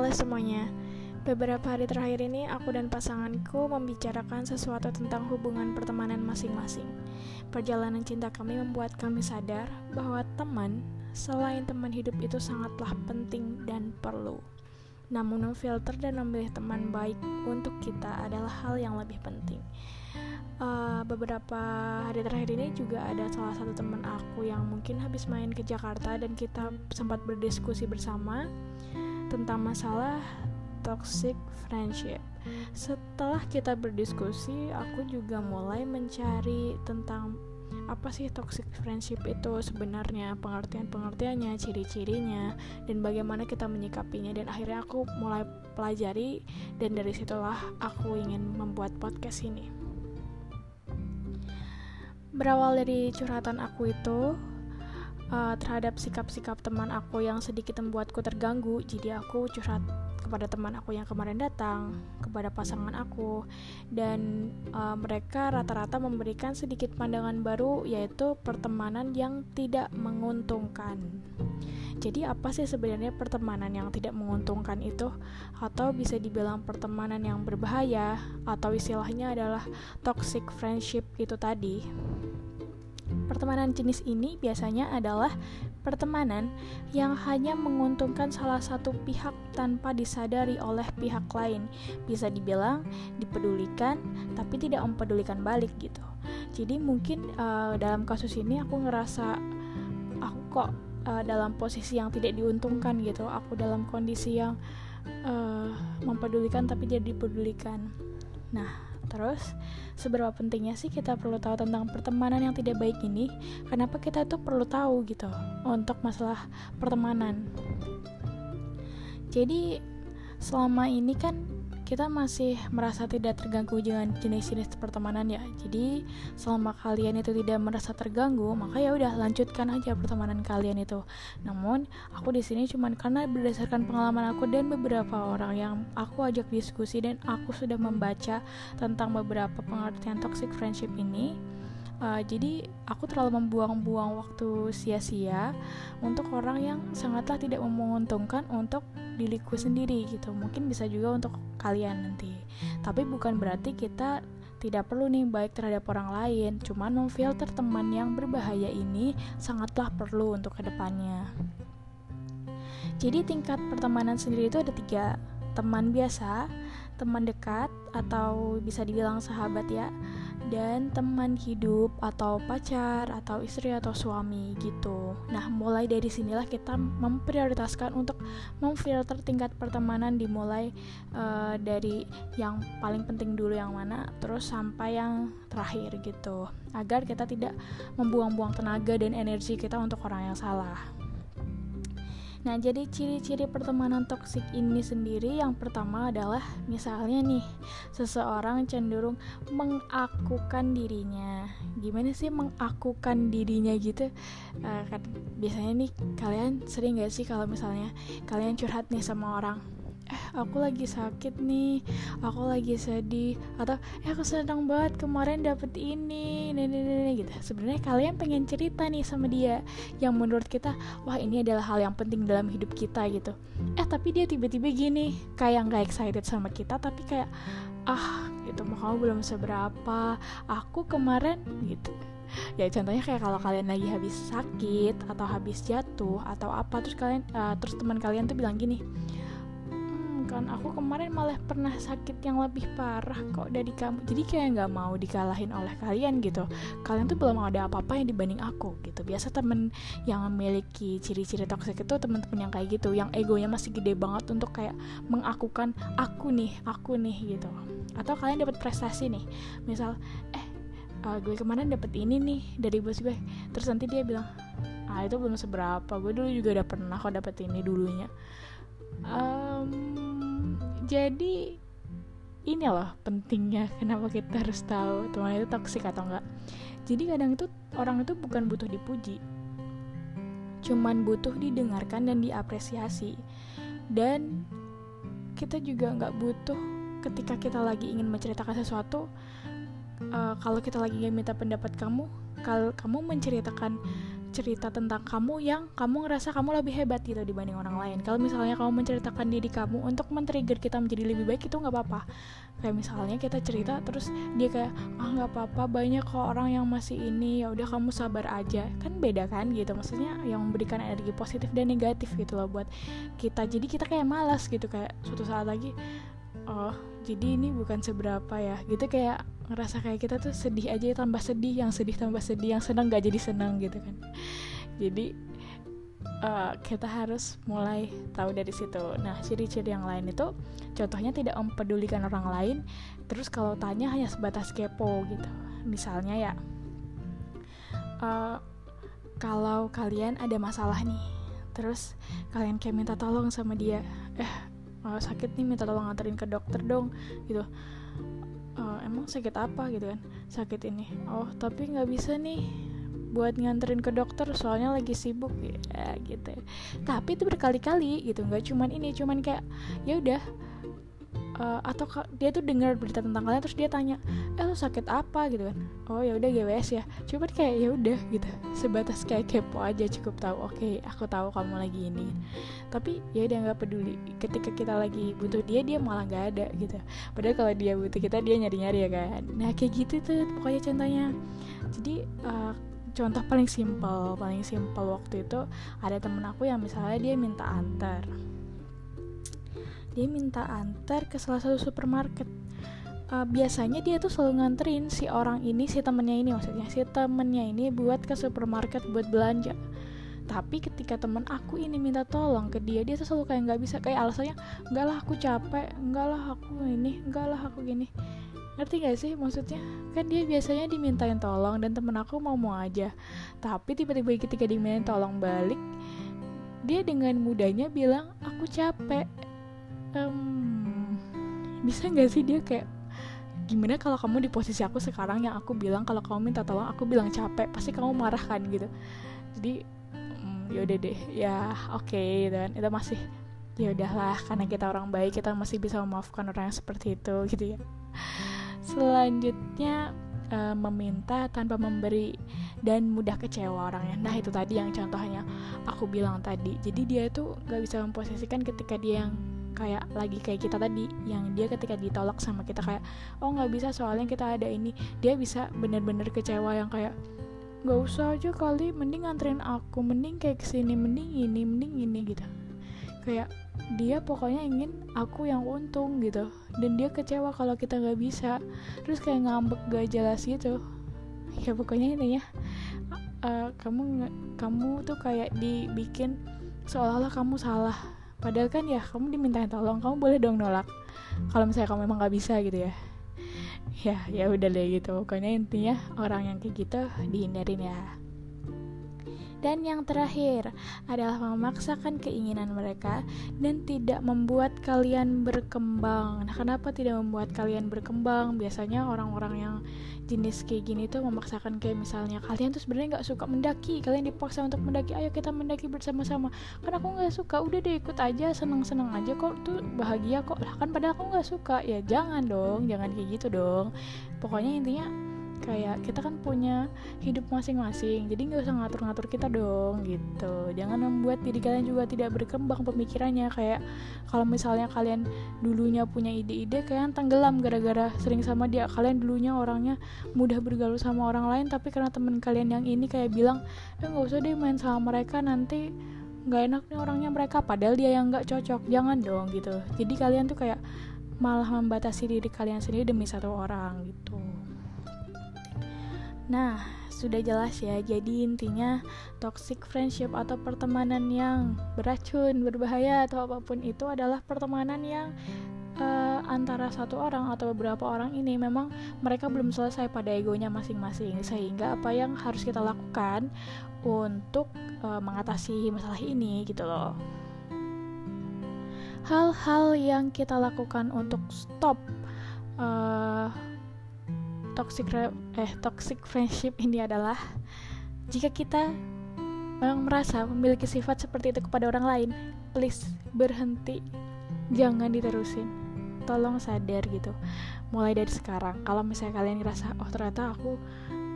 Halo semuanya. Beberapa hari terakhir ini aku dan pasanganku membicarakan sesuatu tentang hubungan pertemanan masing-masing. Perjalanan cinta kami membuat kami sadar bahwa teman selain teman hidup itu sangatlah penting dan perlu. Namun memfilter dan memilih teman baik untuk kita adalah hal yang lebih penting. Uh, beberapa hari terakhir ini juga ada salah satu teman aku yang mungkin habis main ke Jakarta dan kita sempat berdiskusi bersama tentang masalah toxic friendship. Setelah kita berdiskusi, aku juga mulai mencari tentang apa sih toxic friendship itu sebenarnya, pengertian-pengertiannya, ciri-cirinya, dan bagaimana kita menyikapinya. Dan akhirnya aku mulai pelajari, dan dari situlah aku ingin membuat podcast ini. Berawal dari curhatan aku itu, uh, terhadap sikap-sikap teman aku yang sedikit membuatku terganggu jadi aku curhat kepada teman aku yang kemarin datang kepada pasangan aku. Dan uh, mereka rata-rata memberikan sedikit pandangan baru yaitu pertemanan yang tidak menguntungkan. Jadi apa sih sebenarnya pertemanan yang tidak menguntungkan itu? Atau bisa dibilang pertemanan yang berbahaya? Atau istilahnya adalah toxic friendship itu tadi Pertemanan jenis ini biasanya adalah pertemanan yang hanya menguntungkan salah satu pihak tanpa disadari oleh pihak lain. Bisa dibilang dipedulikan tapi tidak mempedulikan balik gitu. Jadi mungkin uh, dalam kasus ini aku ngerasa aku kok uh, dalam posisi yang tidak diuntungkan gitu. Aku dalam kondisi yang uh, mempedulikan tapi tidak dipedulikan. Nah, Terus, seberapa pentingnya sih kita perlu tahu tentang pertemanan yang tidak baik ini? Kenapa kita itu perlu tahu gitu untuk masalah pertemanan? Jadi, selama ini kan kita masih merasa tidak terganggu dengan jenis-jenis pertemanan ya. Jadi selama kalian itu tidak merasa terganggu, maka ya udah lanjutkan aja pertemanan kalian itu. Namun aku di sini cuma karena berdasarkan pengalaman aku dan beberapa orang yang aku ajak diskusi dan aku sudah membaca tentang beberapa pengertian toxic friendship ini uh, jadi aku terlalu membuang-buang waktu sia-sia untuk orang yang sangatlah tidak menguntungkan untuk diriku sendiri gitu. Mungkin bisa juga untuk kalian nanti. Tapi bukan berarti kita tidak perlu nih baik terhadap orang lain. Cuman memfilter teman yang berbahaya ini sangatlah perlu untuk ke depannya. Jadi tingkat pertemanan sendiri itu ada tiga. Teman biasa teman dekat atau bisa dibilang sahabat ya dan teman hidup atau pacar atau istri atau suami gitu. Nah, mulai dari sinilah kita memprioritaskan untuk memfilter tingkat pertemanan dimulai uh, dari yang paling penting dulu yang mana terus sampai yang terakhir gitu. Agar kita tidak membuang-buang tenaga dan energi kita untuk orang yang salah. Nah, jadi ciri-ciri pertemanan toksik ini sendiri yang pertama adalah misalnya nih, seseorang cenderung mengakukan dirinya. Gimana sih mengakukan dirinya gitu? Uh, kan biasanya nih kalian sering gak sih kalau misalnya kalian curhat nih sama orang, eh aku lagi sakit nih aku lagi sedih atau eh aku senang banget kemarin dapet ini nih nih gitu. Sebenarnya kalian pengen cerita nih sama dia yang menurut kita wah ini adalah hal yang penting dalam hidup kita gitu. Eh tapi dia tiba-tiba gini kayak nggak excited sama kita tapi kayak ah gitu mau kamu belum seberapa aku kemarin gitu. Ya contohnya kayak kalau kalian lagi habis sakit atau habis jatuh atau apa terus kalian uh, terus teman kalian tuh bilang gini kan aku kemarin malah pernah sakit yang lebih parah kok dari kamu. Jadi kayak nggak mau dikalahin oleh kalian gitu. Kalian tuh belum ada apa-apa yang dibanding aku gitu. Biasa temen yang memiliki ciri-ciri toksik itu temen-temen yang kayak gitu yang egonya masih gede banget untuk kayak mengakukan aku nih aku nih gitu. Atau kalian dapat prestasi nih. Misal eh uh, gue kemarin dapet ini nih dari bos gue. Terus nanti dia bilang ah itu belum seberapa. Gue dulu juga udah pernah kok dapet ini dulunya. Um, jadi ini loh pentingnya kenapa kita harus tahu teman itu toksik atau enggak. Jadi kadang itu orang itu bukan butuh dipuji cuman butuh didengarkan dan diapresiasi. Dan kita juga nggak butuh ketika kita lagi ingin menceritakan sesuatu uh, kalau kita lagi ingin minta pendapat kamu kalau kamu menceritakan cerita tentang kamu yang kamu ngerasa kamu lebih hebat gitu dibanding orang lain. Kalau misalnya kamu menceritakan diri kamu untuk men-trigger kita menjadi lebih baik itu nggak apa-apa. Kayak misalnya kita cerita terus dia kayak ah nggak apa-apa banyak kok orang yang masih ini ya udah kamu sabar aja kan beda kan gitu maksudnya yang memberikan energi positif dan negatif gitu loh buat kita jadi kita kayak malas gitu kayak suatu saat lagi oh jadi ini bukan seberapa ya. Gitu kayak ngerasa kayak kita tuh sedih aja tambah sedih yang sedih tambah sedih yang senang gak jadi senang gitu kan. Jadi uh, kita harus mulai tahu dari situ. Nah ciri-ciri yang lain itu contohnya tidak mempedulikan orang lain terus kalau tanya hanya sebatas kepo gitu. Misalnya ya uh, kalau kalian ada masalah nih terus kalian kayak minta tolong sama dia eh uh, sakit nih minta tolong nganterin ke dokter dong gitu. Uh, emang sakit apa? gitu kan. Sakit ini. Oh tapi nggak bisa nih buat nganterin ke dokter soalnya lagi sibuk. Ya gitu. Tapi itu berkali-kali gitu nggak cuman ini cuman kayak ya udah uh, atau dia tuh dengar berita tentang kalian terus dia tanya eh lo sakit apa? gitu kan. Oh ya udah GWS ya. Cuma kayak ya udah gitu. Sebatas kayak kepo aja cukup tahu oke okay, aku tahu kamu lagi ini. Tapi ya dia nggak peduli. Ketika kita lagi butuh dia dia malah nggak ada gitu. Padahal kalau dia butuh kita dia nyari nyari ya kan. Nah kayak gitu tuh pokoknya contohnya. Jadi uh, contoh paling simpel paling simpel waktu itu ada temen aku yang misalnya dia minta antar dia minta antar ke salah satu supermarket. Uh, biasanya dia tuh selalu nganterin si orang ini si temennya ini maksudnya si temennya ini buat ke supermarket buat belanja. Tapi ketika temen aku ini minta tolong ke dia dia tuh selalu kayak nggak bisa kayak alasannya enggak lah aku capek enggak lah aku ini enggak lah aku gini. Ngerti gak sih? Maksudnya kan dia biasanya dimintain tolong dan temen aku mau mau aja. Tapi tiba-tiba ketika dimintain tolong balik dia dengan mudahnya bilang aku capek um, bisa nggak sih dia kayak gimana kalau kamu di posisi aku sekarang yang aku bilang kalau kamu minta tolong aku bilang capek pasti kamu marah kan gitu. Jadi um, ya udah deh ya oke okay, dan gitu itu masih ya udahlah karena kita orang baik kita masih bisa memaafkan orang yang seperti itu gitu ya. Selanjutnya uh, meminta tanpa memberi dan mudah kecewa orangnya. Nah itu tadi yang contohnya aku bilang tadi. Jadi dia itu gak bisa memposisikan ketika dia yang kayak lagi kayak kita tadi yang dia ketika ditolak sama kita kayak oh nggak bisa soalnya kita ada ini. Dia bisa bener-bener kecewa yang kayak nggak usah aja kali mending nganterin aku mending kayak ke sini mending ini mending ini gitu. Kayak dia pokoknya ingin aku yang untung gitu dan dia kecewa kalau kita nggak bisa. Terus kayak ngambek gak jelas gitu. Ya pokoknya ini ya. Uh, kamu kamu tuh kayak dibikin seolah-olah kamu salah padahal kan ya kamu dimintain tolong kamu boleh dong nolak. Kalau misalnya kamu emang nggak bisa gitu ya. Ya ya udah deh gitu. Pokoknya intinya orang yang kayak gitu dihindarin ya dan yang terakhir adalah memaksakan keinginan mereka dan tidak membuat kalian berkembang. Nah, kenapa tidak membuat kalian berkembang? Biasanya orang-orang yang jenis kayak gini tuh memaksakan kayak misalnya kalian tuh sebenarnya nggak suka mendaki kalian dipaksa untuk mendaki ayo kita mendaki bersama-sama kan aku nggak suka udah deh ikut aja seneng-seneng aja kok tuh bahagia kok lah kan padahal aku nggak suka ya jangan dong jangan kayak gitu dong pokoknya intinya kayak kita kan punya hidup masing-masing jadi nggak usah ngatur-ngatur kita dong gitu. Jangan membuat diri kalian juga tidak berkembang pemikirannya. Kayak kalau misalnya kalian dulunya punya ide-ide kalian tenggelam gara-gara sering sama dia. Kalian dulunya orangnya mudah bergaul sama orang lain tapi karena temen kalian yang ini kayak bilang eh nggak usah deh main sama mereka nanti nggak enak nih orangnya mereka. Padahal dia yang nggak cocok. Jangan dong gitu. Jadi kalian tuh kayak malah membatasi diri kalian sendiri demi satu orang gitu Nah, sudah jelas ya. Jadi intinya toxic friendship atau pertemanan yang beracun, berbahaya atau apa pun itu adalah pertemanan yang uh, antara satu orang atau beberapa orang ini memang mereka belum selesai pada egonya masing-masing sehingga apa yang harus kita lakukan untuk uh, mengatasi masalah ini gitu loh. Hal-hal yang kita lakukan untuk stop uh, toxic eh toxic friendship ini adalah jika kita memang merasa memiliki sifat seperti itu kepada orang lain, please berhenti, jangan diterusin. Tolong sadar gitu. Mulai dari sekarang, kalau misalnya kalian ngerasa oh ternyata aku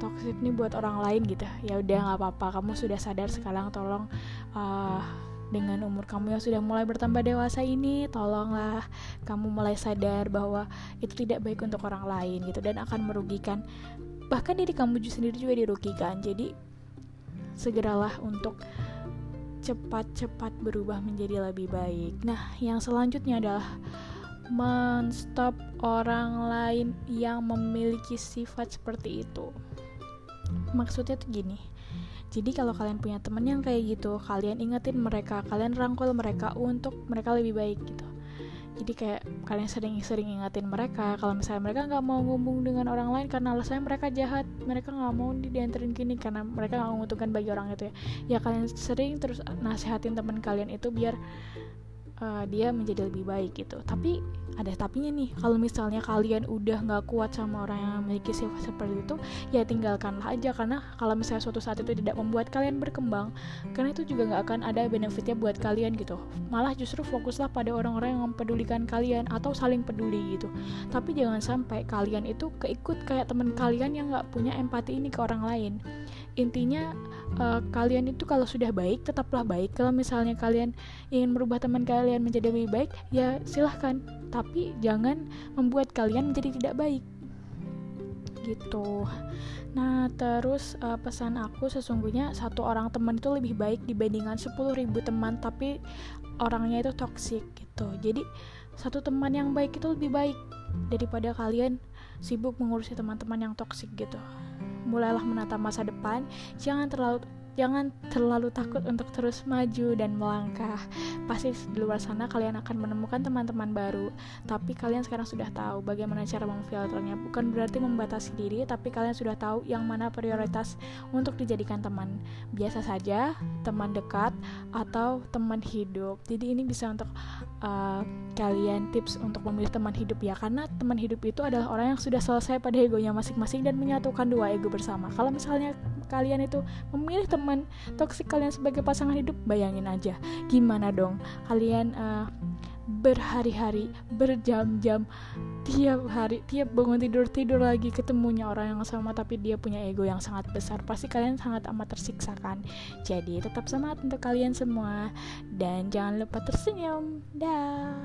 toxic nih buat orang lain gitu ya udah nggak apa-apa kamu sudah sadar sekarang tolong uh, dengan umur kamu yang sudah mulai bertambah dewasa ini tolonglah kamu mulai sadar bahwa itu tidak baik untuk orang lain gitu dan akan merugikan bahkan diri kamu sendiri juga dirugikan jadi segeralah untuk cepat-cepat berubah menjadi lebih baik nah yang selanjutnya adalah menstop orang lain yang memiliki sifat seperti itu. Maksudnya tuh gini. Jadi kalau kalian punya temen yang kayak gitu, kalian ingetin mereka, kalian rangkul mereka untuk mereka lebih baik gitu. Jadi kayak kalian sering-sering ingetin mereka kalau misalnya mereka nggak mau ngomong dengan orang lain karena alasannya mereka jahat, mereka nggak mau dianterin gini karena mereka nggak menguntungkan bagi orang itu ya. Ya kalian sering terus nasihatin teman kalian itu biar uh, dia menjadi lebih baik gitu. Tapi ada tapinya nih kalau misalnya kalian udah nggak kuat sama orang yang memiliki sifat seperti itu ya tinggalkanlah aja. Karena kalau misalnya suatu saat itu tidak membuat kalian berkembang karena itu juga nggak akan ada benefitnya buat kalian gitu. Malah justru fokuslah pada orang-orang yang mempedulikan kalian atau saling peduli gitu. Tapi jangan sampai kalian itu keikut kayak teman kalian yang nggak punya empati ini ke orang lain intinya uh, kalian itu kalau sudah baik tetaplah baik. Kalau misalnya kalian ingin merubah teman kalian menjadi lebih baik ya silahkan. Tapi jangan membuat kalian menjadi tidak baik. Gitu. Nah terus uh, pesan aku sesungguhnya satu orang teman itu lebih baik dibandingkan 10.000 teman tapi orangnya itu toksik gitu. Jadi satu teman yang baik itu lebih baik daripada kalian sibuk mengurusi teman-teman yang toksik gitu mulailah menata masa depan. Jangan terlalu Jangan terlalu takut untuk terus maju dan melangkah. Pasti di luar sana kalian akan menemukan teman-teman baru, tapi kalian sekarang sudah tahu bagaimana cara memfilternya. Bukan berarti membatasi diri, tapi kalian sudah tahu yang mana prioritas untuk dijadikan teman. Biasa saja, teman dekat atau teman hidup. Jadi ini bisa untuk uh, kalian tips untuk memilih teman hidup ya, karena teman hidup itu adalah orang yang sudah selesai pada egonya masing-masing dan menyatukan dua ego bersama. Kalau misalnya kalian itu memilih teman toksik kalian sebagai pasangan hidup bayangin aja. Gimana dong? Kalian uh, berhari-hari berjam-jam tiap hari tiap bangun tidur tidur lagi ketemunya orang yang sama tapi dia punya ego yang sangat besar. Pasti kalian sangat amat tersiksa kan? Jadi tetap semangat untuk kalian semua. Dan jangan lupa tersenyum. Dah